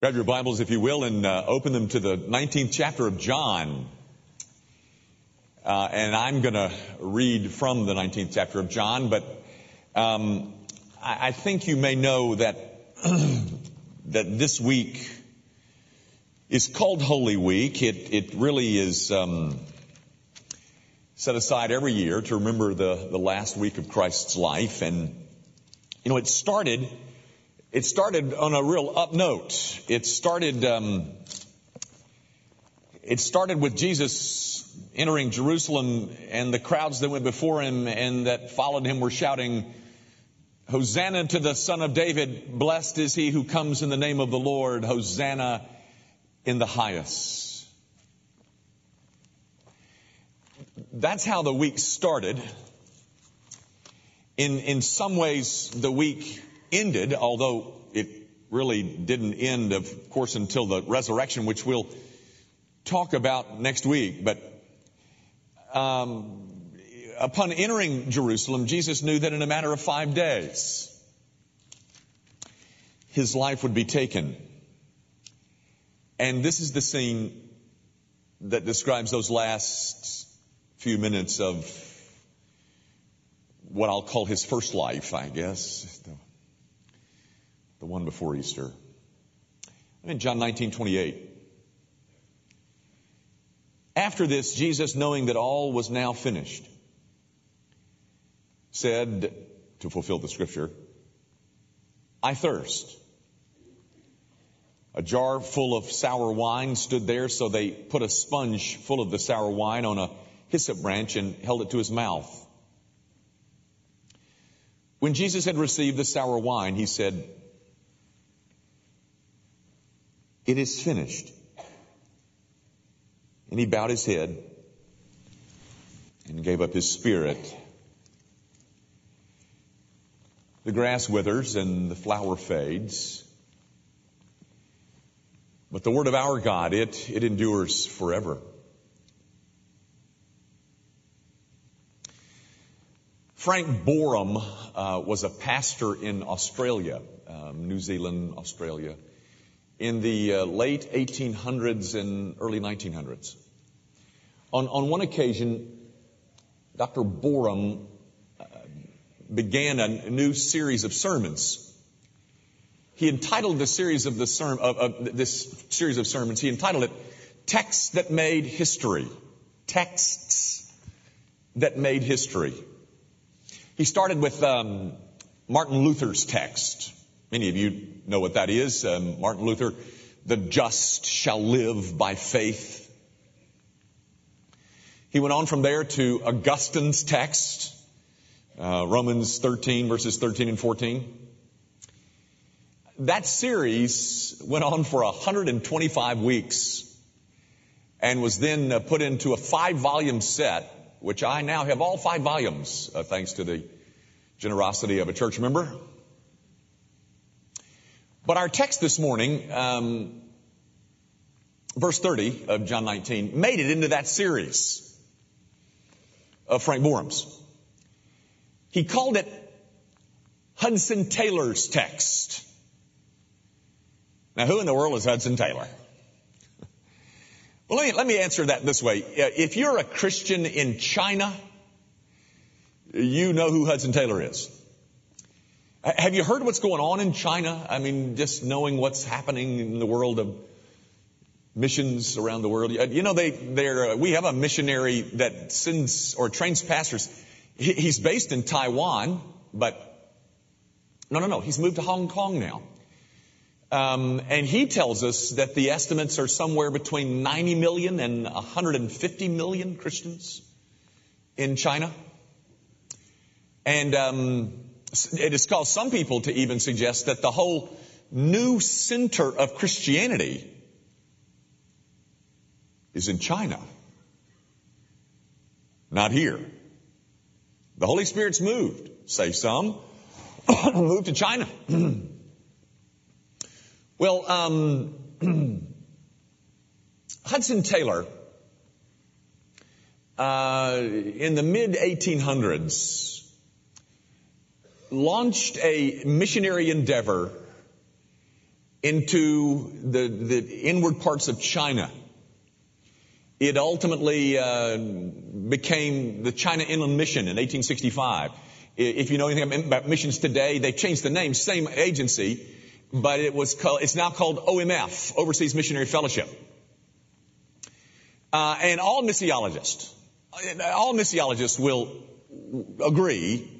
Grab your Bibles, if you will, and uh, open them to the 19th chapter of John. Uh, and I'm going to read from the 19th chapter of John, but um, I, I, think you may know that that this week is called Holy Week. It it really is um, set aside every year to remember the the last week of Christ's life, and you know it started it started on a real up note. It started, um, it started with Jesus entering Jerusalem and the crowds that went before him and that followed him were shouting, Hosanna to the son of David. Blessed is he who comes in the name of the Lord. Hosanna in the highest. That's how the week started. In, in some ways, the week ended, although it really didn't end, of course, until the resurrection, which we'll talk about next week. But um, upon entering Jerusalem, Jesus knew that in a matter of five days, his life would be taken. And this is the scene that describes those last few minutes of what I'll call his first life, I guess the one before Easter. I'm in John 19, 28. After this, Jesus, knowing that all was now finished, said, to fulfill the scripture, I thirst. A jar full of sour wine stood there, so they put a sponge full of the sour wine on a hyssop branch and held it to his mouth. When Jesus had received the sour wine, he said, It is finished. And he bowed his head and gave up his spirit. The grass withers and the flower fades. But the word of our God, it, it endures forever. Frank Boreham uh, was a pastor in Australia, um, New Zealand, Australia in the uh, late 1800s and early 1900s. On, on one occasion, Dr. Boreham uh, began a new series of sermons. He entitled the series of, the serm- of, of this series of sermons, he entitled it Texts That Made History. Texts That Made History. He started with um, Martin Luther's text. Many of you know what that is. Um, Martin Luther, the just shall live by faith. He went on from there to Augustine's text, uh, Romans 13 verses 13 and 14. That series went on for 125 weeks and was then uh, put into a five volume set, which I now have all five volumes, uh, thanks to the generosity of a church member. But our text this morning, um, verse 30 of John 19, made it into that series of Frank Boreham's. He called it Hudson Taylor's text. Now, who in the world is Hudson Taylor? Well, let me, let me answer that this way. If you're a Christian in China, you know who Hudson Taylor is. Have you heard what's going on in China? I mean, just knowing what's happening in the world of missions around the world. You know, they, they're, uh, we have a missionary that sends or trains pastors. He's based in Taiwan, but no, no, no. He's moved to Hong Kong now. Um, and he tells us that the estimates are somewhere between 90 million and 150 million Christians in China. And um, it has caused some people to even suggest that the whole new center of Christianity is in China, not here. The Holy Spirit's moved, say some, moved to China. well, um, Hudson Taylor, uh, in the mid 1800s, launched a missionary endeavor into the, the inward parts of China. It ultimately uh, became the China Inland Mission in 1865. If you know anything about missions today, they changed the name, same agency, but it was called, it's now called OMF, Overseas Missionary Fellowship. Uh, and all missiologists, all missiologists will agree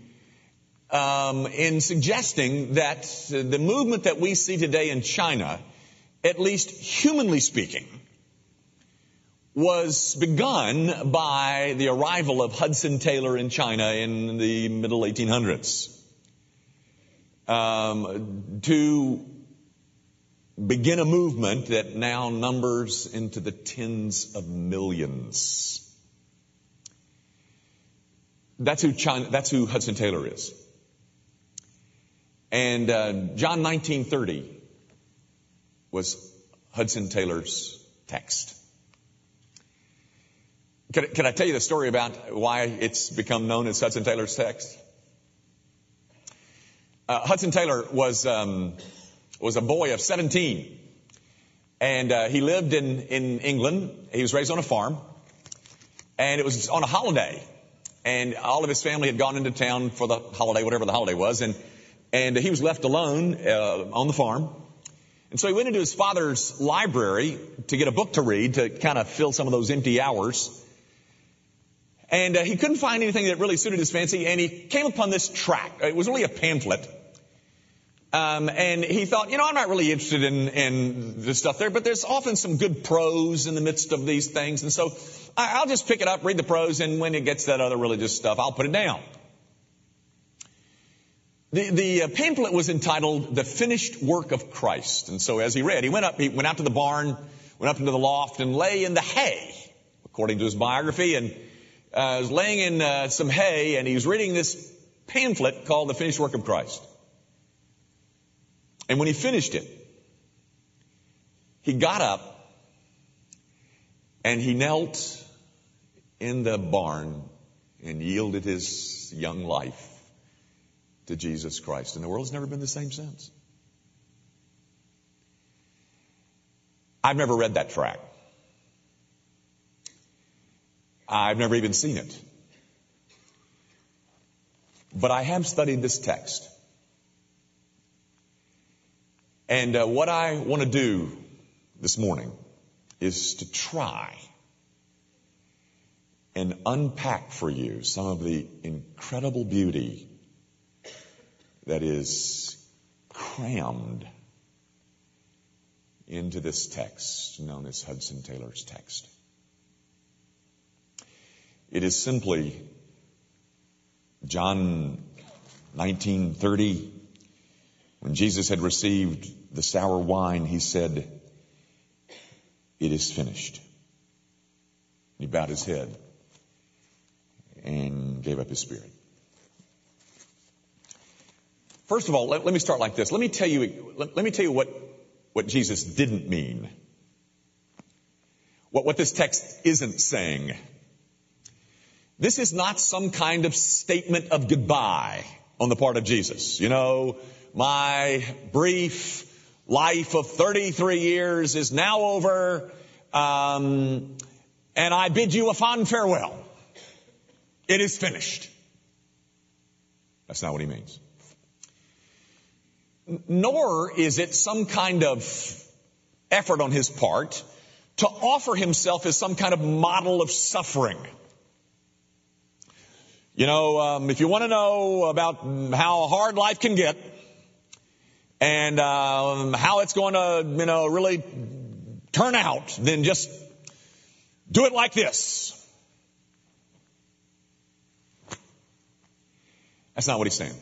um, in suggesting that the movement that we see today in China, at least humanly speaking, was begun by the arrival of Hudson Taylor in China in the middle 1800s. Um, to begin a movement that now numbers into the tens of millions. That's who China, that's who Hudson Taylor is. And uh, John 19:30 was Hudson Taylor's text. Can, can I tell you the story about why it's become known as Hudson Taylor's text? Uh, Hudson Taylor was um, was a boy of 17, and uh, he lived in in England. He was raised on a farm, and it was on a holiday, and all of his family had gone into town for the holiday, whatever the holiday was, and and he was left alone uh, on the farm. And so he went into his father's library to get a book to read to kind of fill some of those empty hours. And uh, he couldn't find anything that really suited his fancy, and he came upon this tract. It was only a pamphlet. Um, and he thought, you know, I'm not really interested in, in the stuff there, but there's often some good prose in the midst of these things. And so I, I'll just pick it up, read the prose, and when it gets that other religious stuff, I'll put it down. The, the uh, pamphlet was entitled The Finished Work of Christ. And so as he read, he went up, he went out to the barn, went up into the loft and lay in the hay, according to his biography, and uh, was laying in uh, some hay and he was reading this pamphlet called The Finished Work of Christ. And when he finished it, he got up and he knelt in the barn and yielded his young life to Jesus Christ. And the world has never been the same since. I've never read that tract. I've never even seen it. But I have studied this text. And uh, what I want to do this morning is to try and unpack for you some of the incredible beauty that is crammed into this text known as Hudson Taylor's text. It is simply John 1930 when Jesus had received the sour wine he said it is finished. He bowed his head and gave up his spirit. First of all, let, let me start like this. Let me tell you, let, let me tell you what, what Jesus didn't mean. What, what this text isn't saying. This is not some kind of statement of goodbye on the part of Jesus. You know, my brief life of 33 years is now over, um, and I bid you a fond farewell. It is finished. That's not what he means nor is it some kind of effort on his part to offer himself as some kind of model of suffering. You know, um, if you want to know about how hard life can get and um, how it's going to, you know, really turn out, then just do it like this. That's not what he's saying.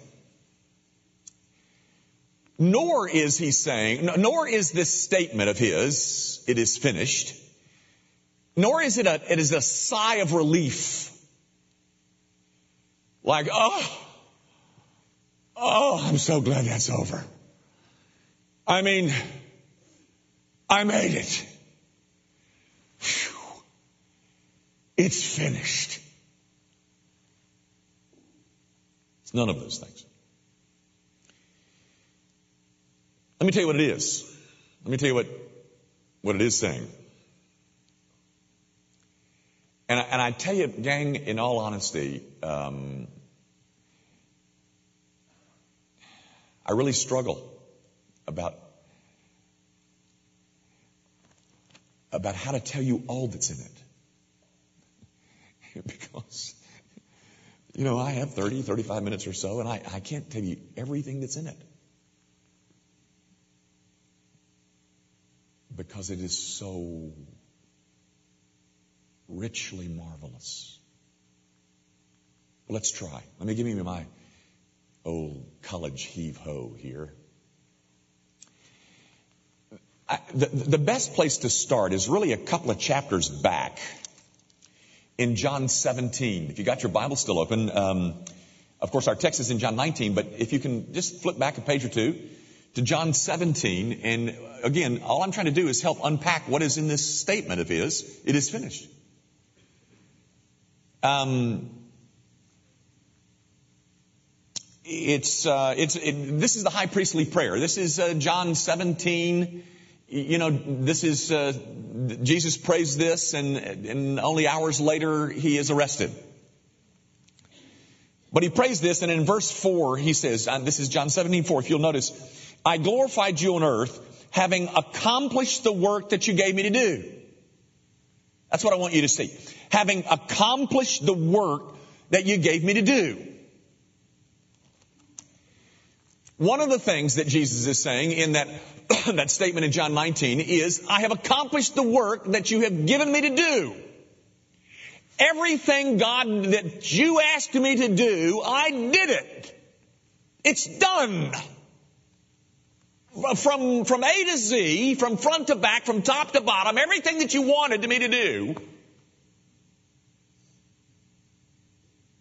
Nor is he saying, nor is this statement of his, it is finished, nor is it a, it is a sigh of relief. Like, oh, oh, I'm so glad that's over. I mean, I made it. Whew. It's finished. It's none of those things. Let me tell you what it is. Let me tell you what, what it is saying. And I, and I tell you, gang, in all honesty, um, I really struggle about about how to tell you all that's in it. because, you know, I have 30, 35 minutes or so, and I, I can't tell you everything that's in it. Because it is so richly marvelous. Let's try. Let me give you my old college heave ho here. I, the, the best place to start is really a couple of chapters back in John 17. If you got your Bible still open, um, of course our text is in John 19, but if you can just flip back a page or two to John 17, and again, all I'm trying to do is help unpack what is in this statement of his. It is finished. Um, it's, uh, it's, it, this is the high priestly prayer. This is uh, John 17. You know, this is, uh, Jesus prays this and, and only hours later he is arrested. But he prays this and in verse 4 he says, and this is John 17, 4, if you'll notice, I glorified you on earth having accomplished the work that you gave me to do. That's what I want you to see. Having accomplished the work that you gave me to do. One of the things that Jesus is saying in that, that statement in John 19 is, I have accomplished the work that you have given me to do. Everything, God, that you asked me to do, I did it. It's done. From, from A to Z, from front to back, from top to bottom, everything that you wanted me to do,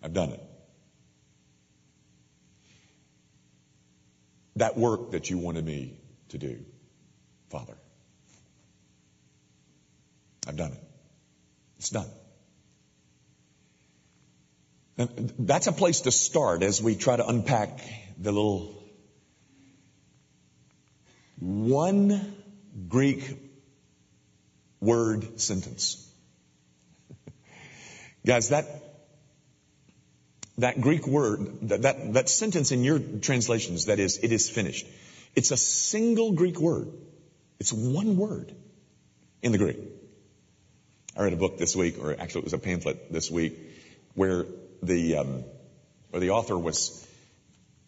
I've done it. that work that you wanted me to do, Father. I've done it. It's done. And that's a place to start as we try to unpack the little one Greek word sentence. Guys, that that Greek word, that, that, that sentence in your translations, that is, it is finished. It's a single Greek word. It's one word in the Greek. I read a book this week, or actually it was a pamphlet this week, where the, um, where the author was,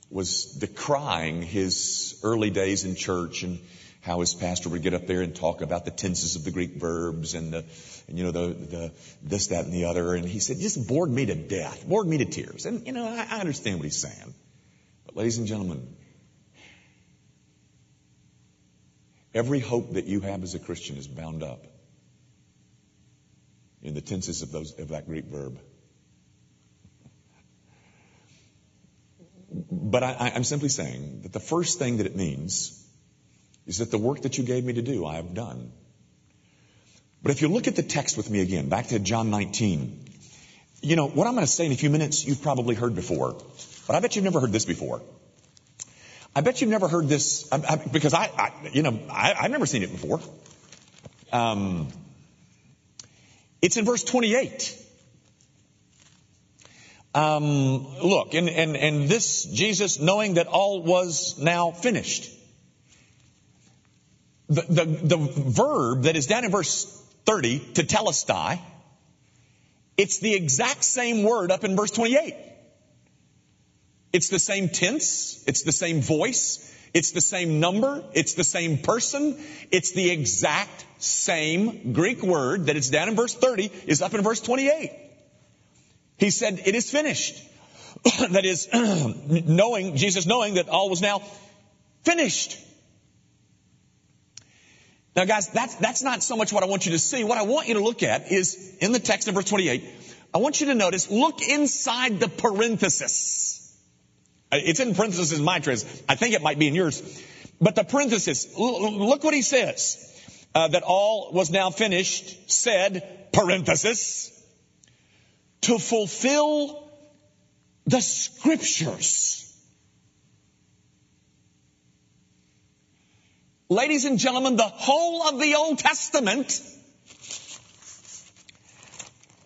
was decrying his early days in church and how his pastor would get up there and talk about the tenses of the Greek verbs and the, and you know, the, the, this, that, and the other. And he said, just bored me to death, bored me to tears. And, you know, I, I understand what he's saying. But ladies and gentlemen, every hope that you have as a Christian is bound up in the tenses of those, of that Greek verb. But I, I'm simply saying that the first thing that it means is that the work that you gave me to do, I have done. But if you look at the text with me again, back to John 19, you know, what I'm going to say in a few minutes, you've probably heard before, but I bet you've never heard this before. I bet you've never heard this I, I, because I, I, you know, I, have never seen it before. Um, it's in verse 28. Um, look, and, and, and this Jesus, knowing that all was now finished. The, the, the verb that is down in verse 30, tetelestai, it's the exact same word up in verse 28. It's the same tense. It's the same voice. It's the same number. It's the same person. It's the exact same Greek word that is down in verse 30 is up in verse 28. He said, it is finished. that is, knowing, Jesus knowing that all was now finished. Now guys, that's, that's not so much what I want you to see. What I want you to look at is in the text in verse 28, I want you to notice, look inside the parenthesis. It's in parenthesis in my trans. I think it might be in yours. But the parenthesis, look what he says. Uh, that all was now finished, said, parenthesis, to fulfill the scriptures. ladies and gentlemen, the whole of the Old Testament,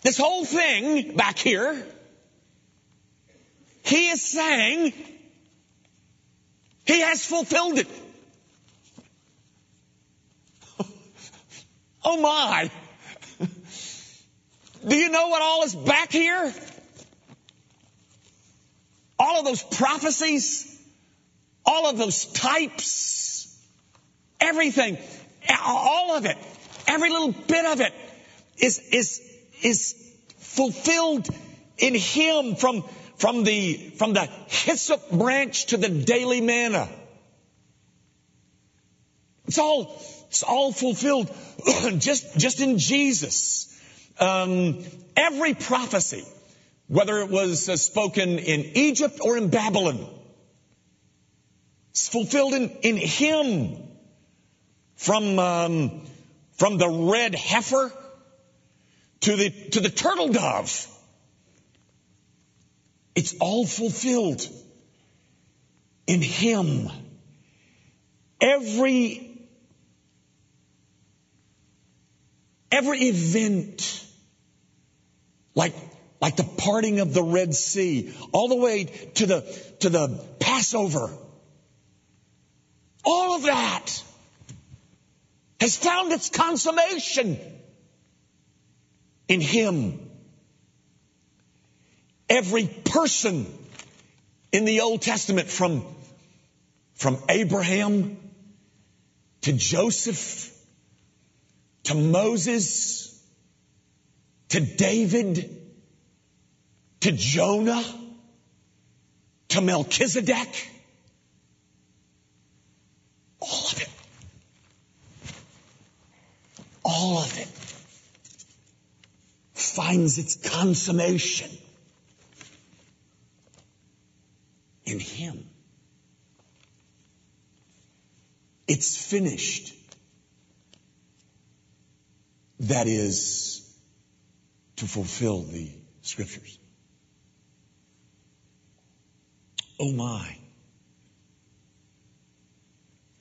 this whole thing back here, he is saying he has fulfilled it. Oh my. Do you know what all is back here? All of those prophecies, all of those types, everything, all of it, every little bit of it is, is, is fulfilled in Him from, from the, from the hyssop branch to the daily manna. It's all, it's all fulfilled just, just in Jesus. Um, every prophecy, whether it was uh, spoken in Egypt or in Babylon, is fulfilled in, in Him. From, um, from the red heifer to the, to the turtle dove. It's all fulfilled in Him. Every Every event, like, like the parting of the Red Sea, all the way to the, to the Passover, all of that has found its consummation in Him. Every person in the Old Testament from, from Abraham to Joseph to Moses, to David, to Jonah, to Melchizedek. All of it. All of it finds its consummation in Him. It's finished that is to fulfill the scriptures. Oh my.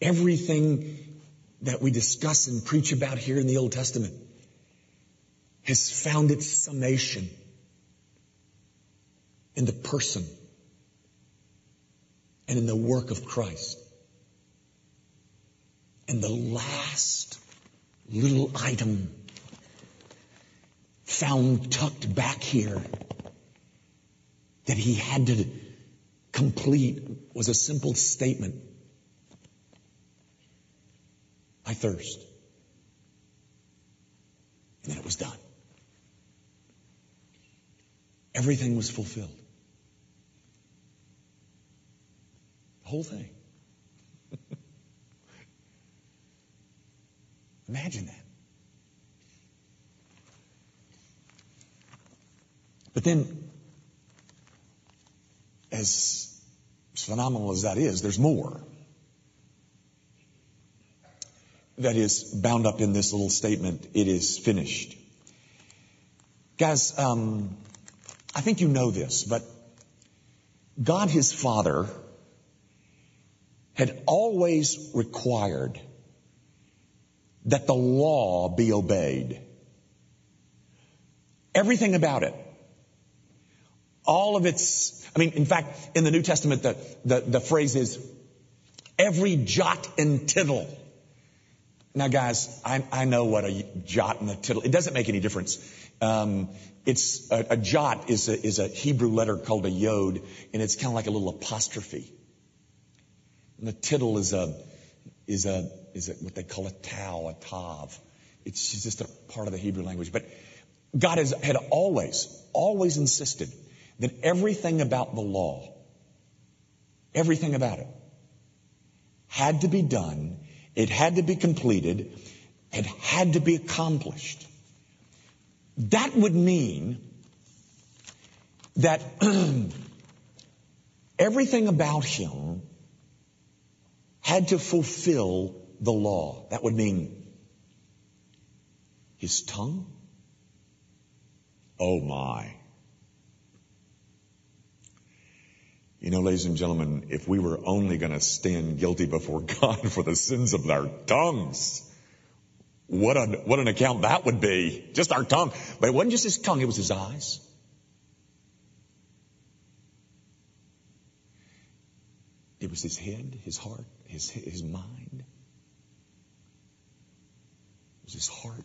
Everything that we discuss and preach about here in the Old Testament has found its summation in the person and in the work of Christ. And the last little item found tucked back here that he had to complete was a simple statement. I thirst. And then it was done. Everything was fulfilled. The whole thing. Imagine that. But then, as phenomenal as that is, there's more that is bound up in this little statement, it is finished. Guys, um, I think you know this, but God his Father had always required that the law be obeyed. Everything about it all of its, I mean, in fact, in the New Testament, the, the, the phrase is every jot and tittle. Now, guys, I, I know what a jot and a tittle. It doesn't make any difference. Um, it's a, a, jot is a, is a Hebrew letter called a yod, and it's kind of like a little apostrophe. And the tittle is a is a is a, what they call a tau, a tav. It's just a part of the Hebrew language. But God has had always, always insisted that everything about the law, everything about it, had to be done, it had to be completed, it had to be accomplished. That would mean that everything about him had to fulfill the law. That would mean his tongue. Oh my. You know, ladies and gentlemen, if we were only going to stand guilty before God for the sins of our tongues, what an, what an account that would be. Just our tongue. But it wasn't just his tongue, it was his eyes. It was his head, his heart, his, his mind. It was his heart.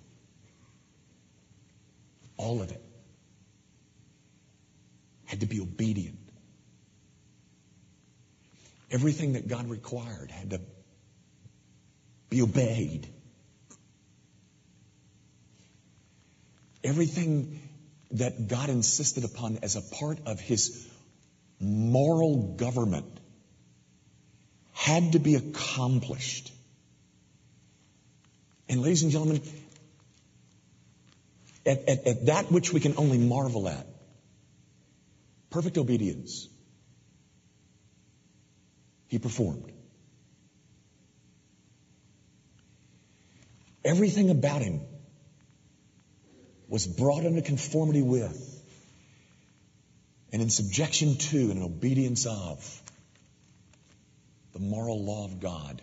All of it had to be obedient. Everything that God required had to be obeyed. Everything that God insisted upon as a part of His moral government had to be accomplished. And ladies and gentlemen, at, at, at that which we can only marvel at, perfect obedience, he performed. Everything about him was brought into conformity with and in subjection to and in obedience of the moral law of God.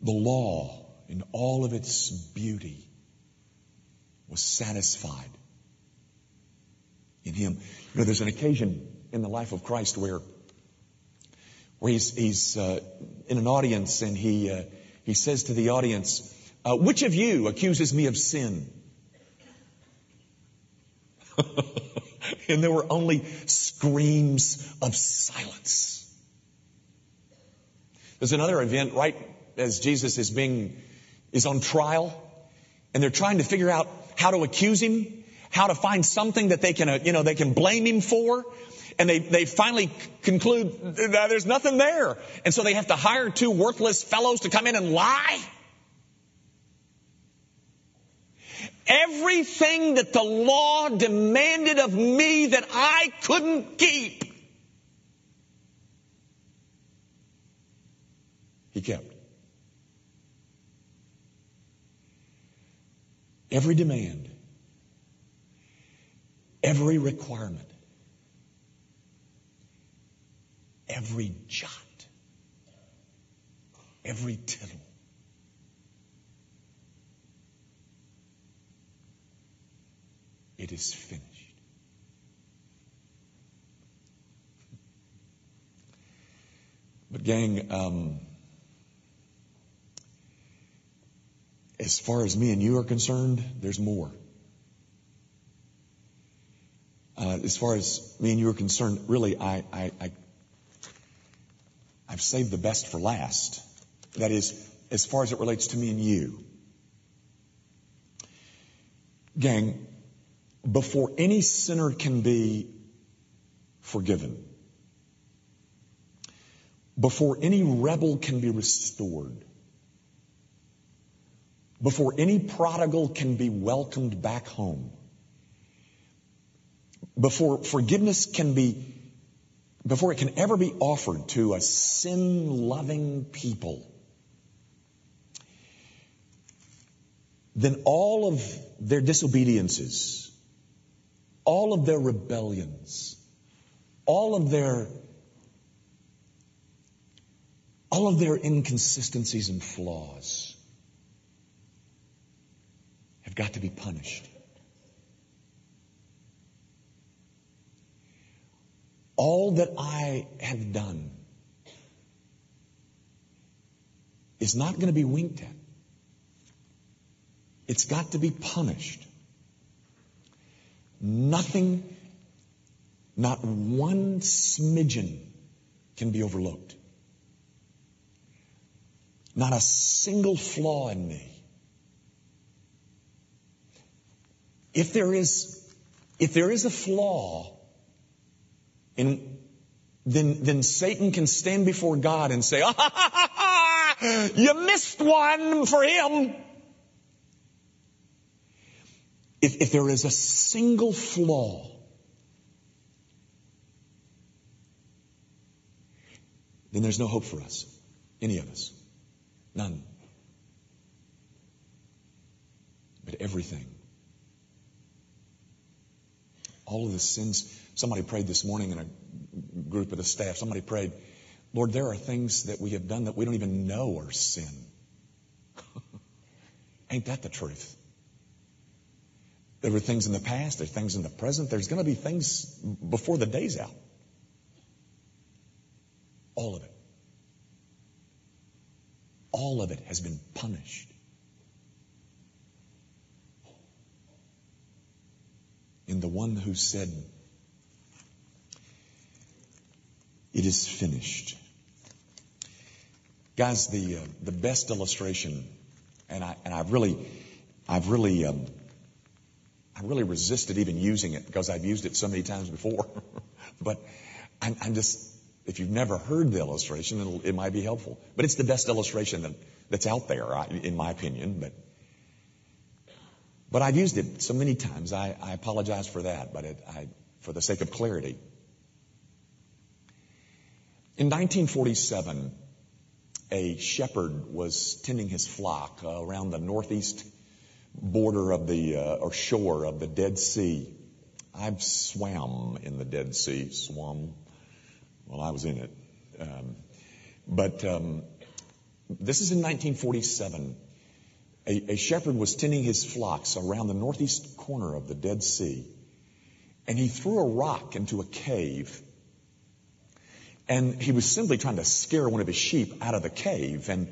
The law, in all of its beauty, was satisfied in him. You know, there's an occasion in the life of Christ where, where he's, he's uh, in an audience and he, uh, he says to the audience, uh, which of you accuses me of sin? and there were only screams of silence. There's another event right as Jesus is being, is on trial and they're trying to figure out how to accuse him, how to find something that they can, uh, you know, they can blame him for. And they, they finally conclude there's nothing there. And so they have to hire two worthless fellows to come in and lie. Everything that the law demanded of me that I couldn't keep. He kept. Every demand, every requirement, every jot, every tittle. It is finished. But, gang, um, as far as me and you are concerned, there's more. Uh, as far as me and you are concerned, really, I, I, I, I've saved the best for last. That is, as far as it relates to me and you. Gang, before any sinner can be forgiven, before any rebel can be restored, before any prodigal can be welcomed back home, before forgiveness can be, before it can ever be offered to a sin loving people, then all of their disobediences, all of their rebellions, all of their all of their inconsistencies and flaws have got to be punished. All that I have done is not going to be winked at. It's got to be punished. Nothing, not one smidgen can be overlooked. Not a single flaw in me If there is, if there is a flaw, in, then, then Satan can stand before God and say, ah, ha, ha, ha, you missed one for him. If, if there is a single flaw, then there's no hope for us. Any of us. None. But everything all of the sins. Somebody prayed this morning in a group of the staff, somebody prayed, Lord, there are things that we have done that we don't even know are sin. Ain't that the truth? There were things in the past, there's things in the present, there's going to be things before the day's out. All of it. All of it has been punished. In the one who said, It is finished. Guys, the, uh, the best illustration, and I, and I've really, I've really, um, I really resisted even using it because I've used it so many times before. but I'm, I'm, just, if you've never heard the illustration, it might be helpful. But it's the best illustration that, that's out there, in my opinion. But, but I've used it so many times. I, I apologize for that, but it, I, for the sake of clarity. In 1947, a shepherd was tending his flock uh, around the northeast border of the, uh, or shore of the Dead Sea. I've swam in the Dead Sea, swum. Well, I was in it. Um, but um, this is in 1947. A, a shepherd was tending his flocks around the northeast corner of the Dead Sea, and he threw a rock into a cave. And he was simply trying to scare one of his sheep out of the cave. And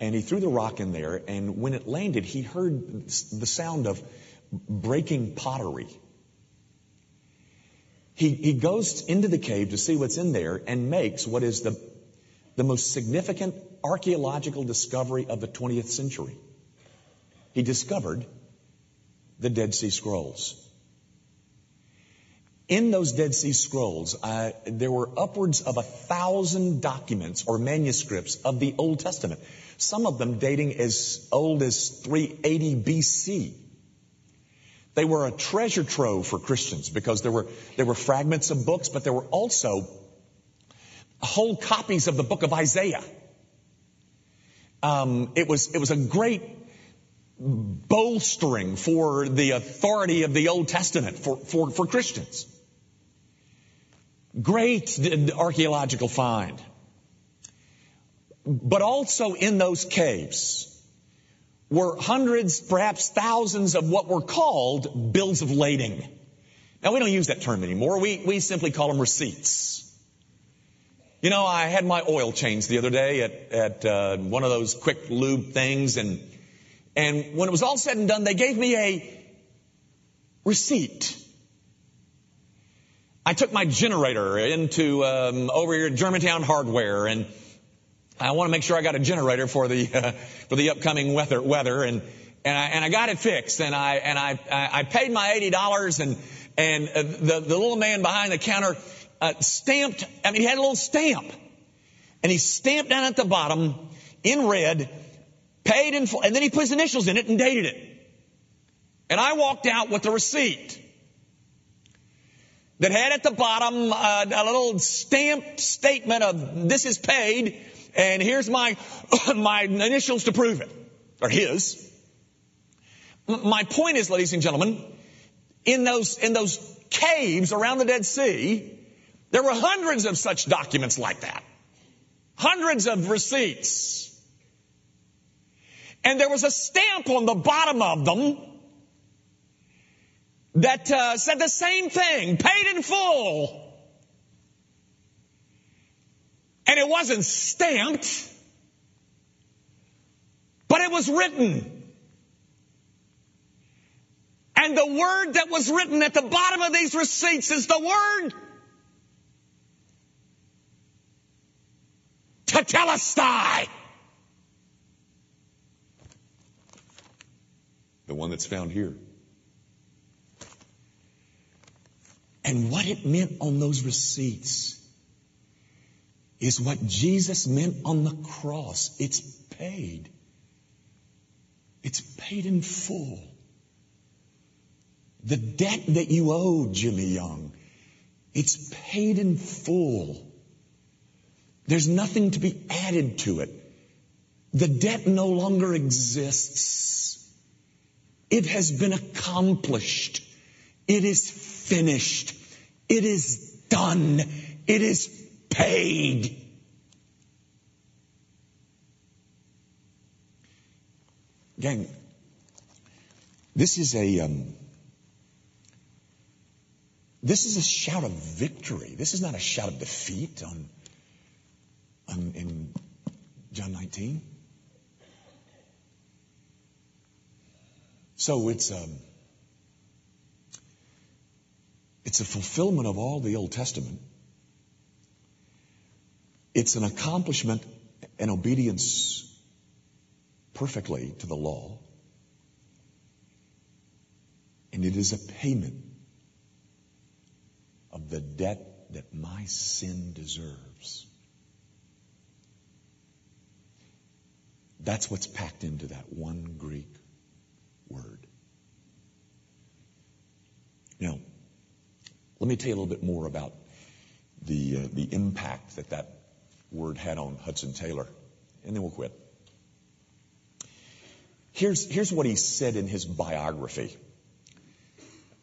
and he threw the rock in there, and when it landed, he heard the sound of breaking pottery. He, he goes into the cave to see what's in there and makes what is the, the most significant archaeological discovery of the 20th century. He discovered the Dead Sea Scrolls. In those Dead Sea Scrolls, uh, there were upwards of a thousand documents or manuscripts of the Old Testament some of them dating as old as 380 BC. They were a treasure trove for Christians because there were, there were fragments of books, but there were also whole copies of the book of Isaiah. Um, it was, it was a great bolstering for the authority of the Old Testament for, for, for Christians. Great archaeological find. But also in those caves were hundreds, perhaps thousands of what were called bills of lading. Now we don't use that term anymore. We, we simply call them receipts. You know, I had my oil changed the other day at, at uh, one of those quick lube things and, and when it was all said and done, they gave me a receipt. I took my generator into um, over here at Germantown Hardware and I want to make sure I got a generator for the uh, for the upcoming weather weather and and I and I got it fixed and I and I I paid my eighty dollars and and uh, the the little man behind the counter uh, stamped. I mean, he had a little stamp, and he stamped down at the bottom in red, paid in and then he put his initials in it and dated it. And I walked out with the receipt that had at the bottom uh, a little stamped statement of this is paid and here's my, my initials to prove it, or his. My point is, ladies and gentlemen, in those, in those caves around the Dead Sea, there were hundreds of such documents like that. Hundreds of receipts. And there was a stamp on the bottom of them that uh, said the same thing, paid in full. And it wasn't stamped, but it was written. And the word that was written at the bottom of these receipts is the word Tetelestai. The one that's found here. And what it meant on those receipts is what Jesus meant on the cross. It's paid. It's paid in full. The debt that you owe, Jimmy Young, it's paid in full. There's nothing to be added to it. The debt no longer exists. It has been accomplished. It is finished. It is done. It is paid. Gang, this is a um, this is a shout of victory. This is not a shout of defeat on, on in John 19. So it's um, it's a fulfillment of all the Old Testament. It's an accomplishment and obedience perfectly to the law. And it is a payment of the debt that my sin deserves. That's what's packed into that one Greek word. Now, let me tell you a little bit more about the, uh, the impact that that word had on Hudson Taylor, and then we'll quit. Here's, here's what he said in his biography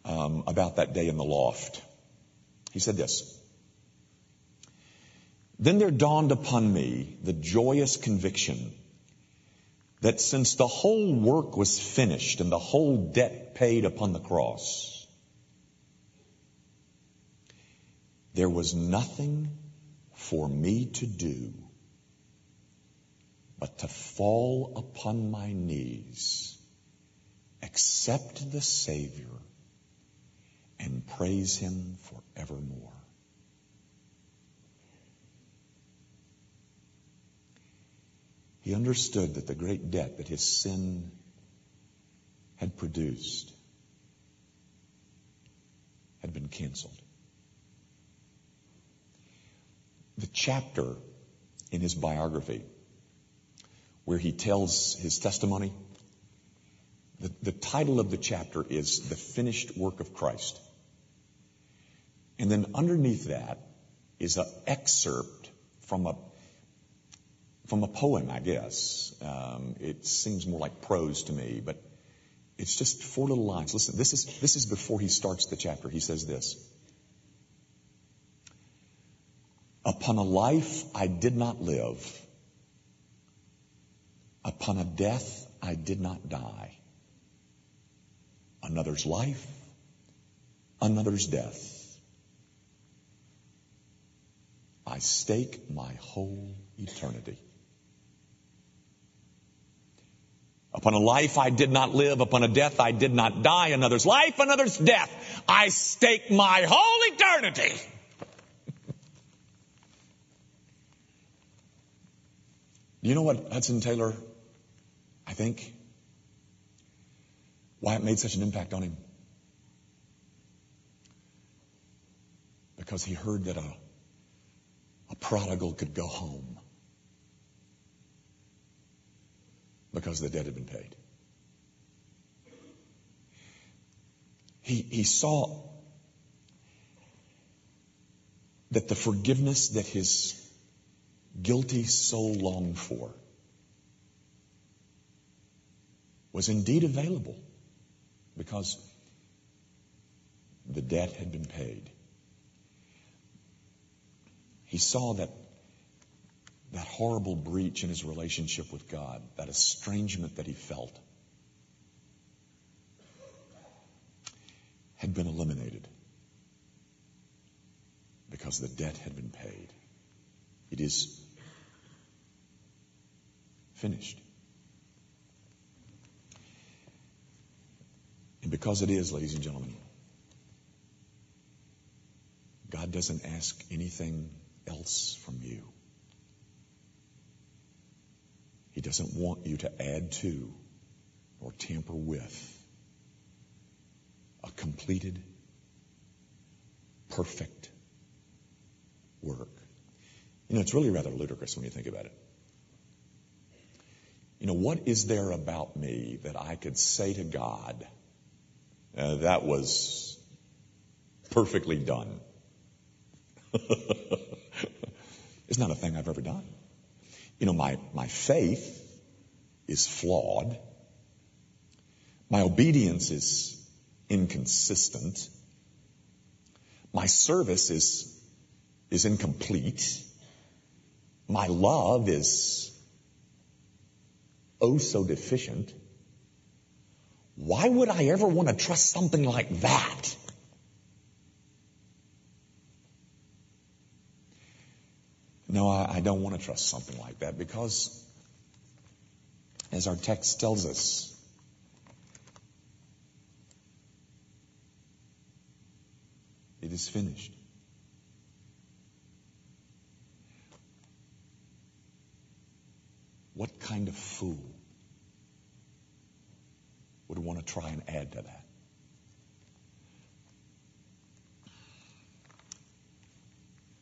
um, about that day in the loft. He said this. Then there dawned upon me the joyous conviction that since the whole work was finished and the whole debt paid upon the cross, there was nothing for me to do but to fall upon my knees, accept the Savior, and praise Him forevermore. He understood that the great debt that his sin had produced had been canceled. The chapter in his biography where he tells his testimony, the, the title of the chapter is The Finished Work of Christ. And then underneath that is an excerpt from a from a poem, I guess. Um, it seems more like prose to me, but it's just four little lines. Listen, this is, this is before he starts the chapter. He says this. Upon a life I did not live, upon a death I did not die. Another's life, another's death. I stake my whole eternity. Upon a life I did not live, upon a death I did not die, another's life, another's death. I stake my whole eternity. You know what Hudson Taylor, I think, why it made such an impact on him? Because he heard that a, a prodigal could go home. because the debt had been paid. He, he saw that the forgiveness that his guilty soul longed for was indeed available because the debt had been paid. He saw that that horrible breach in his relationship with God, that estrangement that he felt, had been eliminated because the debt had been paid. It is finished. And because it is, ladies and gentlemen, God doesn't ask anything else from you. He doesn't want you to add to or tamper with a completed, perfect work. You know, it's really rather ludicrous when you think about it. You know, what is there about me that I could say to God, uh, that was perfectly done? it's not a thing I've ever done. You know, my, my faith is flawed. My obedience is inconsistent. My service is is incomplete. My love is oh so deficient. Why would I ever want to trust something like that? No, I, I don't want to trust something like that because, as our text tells us, it is finished. What kind of fool would want to try and add to that?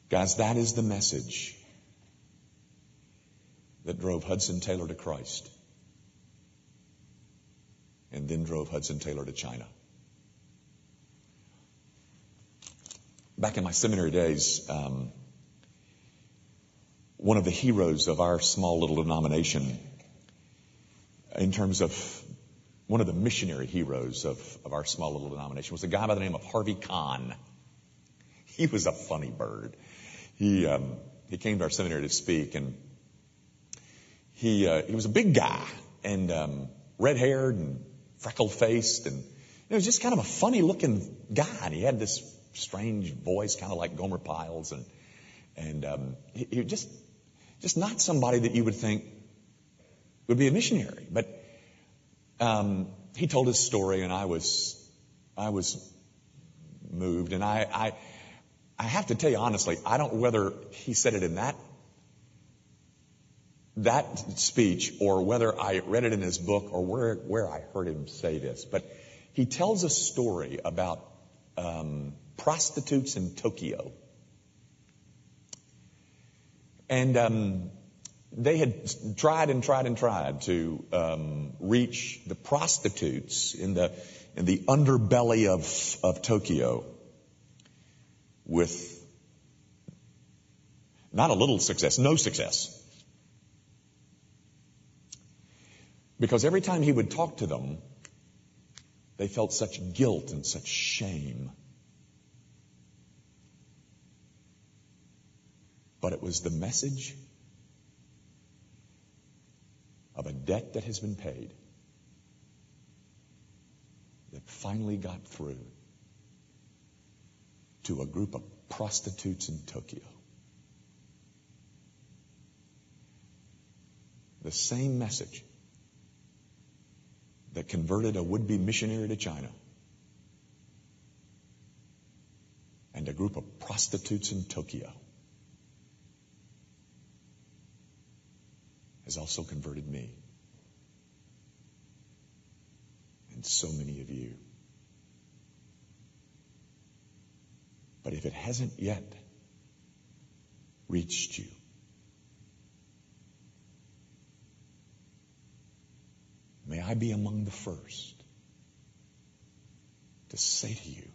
Guys, that is the message that drove Hudson Taylor to Christ and then drove Hudson Taylor to China. Back in my seminary days, um, one of the heroes of our small little denomination, in terms of one of the missionary heroes of, of our small little denomination, was a guy by the name of Harvey Kahn. He was a funny bird he um, he came to our seminary to speak, and he uh, he was a big guy and um, red haired and freckled faced, and it was just kind of a funny looking guy. And he had this strange voice, kind of like Gomer Pyle's, and and um, he, he just just not somebody that you would think would be a missionary, but um, he told his story, and I was I was moved, and I, I I have to tell you honestly, I don't know whether he said it in that that speech or whether I read it in his book or where where I heard him say this, but he tells a story about um, prostitutes in Tokyo, and um, they had tried and tried and tried to um, reach the prostitutes in the in the underbelly of of Tokyo with not a little success, no success. Because every time he would talk to them, they felt such guilt and such shame. But it was the message of a debt that has been paid that finally got through to a group of prostitutes in Tokyo. The same message that converted a would be missionary to China and a group of prostitutes in Tokyo has also converted me and so many of you. But if it hasn't yet reached you, may I be among the first to say to you,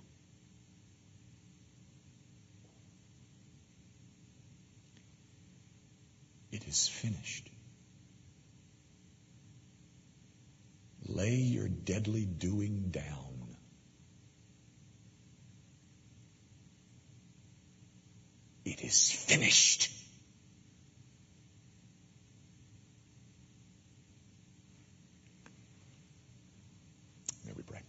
it is finished. Lay your deadly doing down It is finished. May we pray.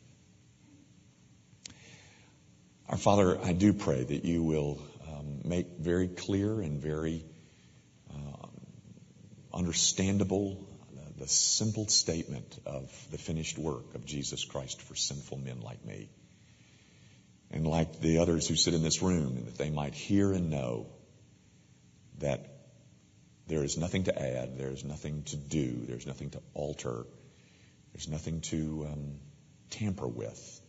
Our Father, I do pray that you will um, make very clear and very uh, understandable the simple statement of the finished work of Jesus Christ for sinful men like me and like the others who sit in this room, that they might hear and know that there is nothing to add, there is nothing to do, there's nothing to alter, there's nothing to um, tamper with.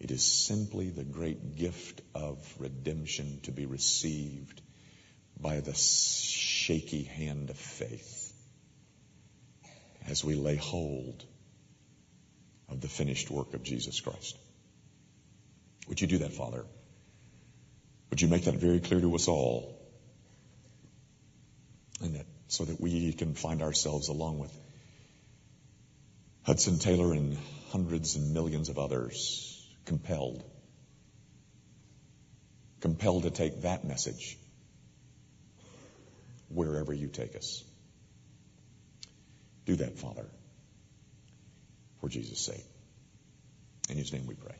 It is simply the great gift of redemption to be received by the shaky hand of faith as we lay hold of the finished work of Jesus Christ. Would you do that, Father? Would you make that very clear to us all? And that so that we can find ourselves along with Hudson Taylor and hundreds and millions of others compelled, compelled to take that message wherever you take us. Do that, Father, for Jesus' sake. In his name we pray.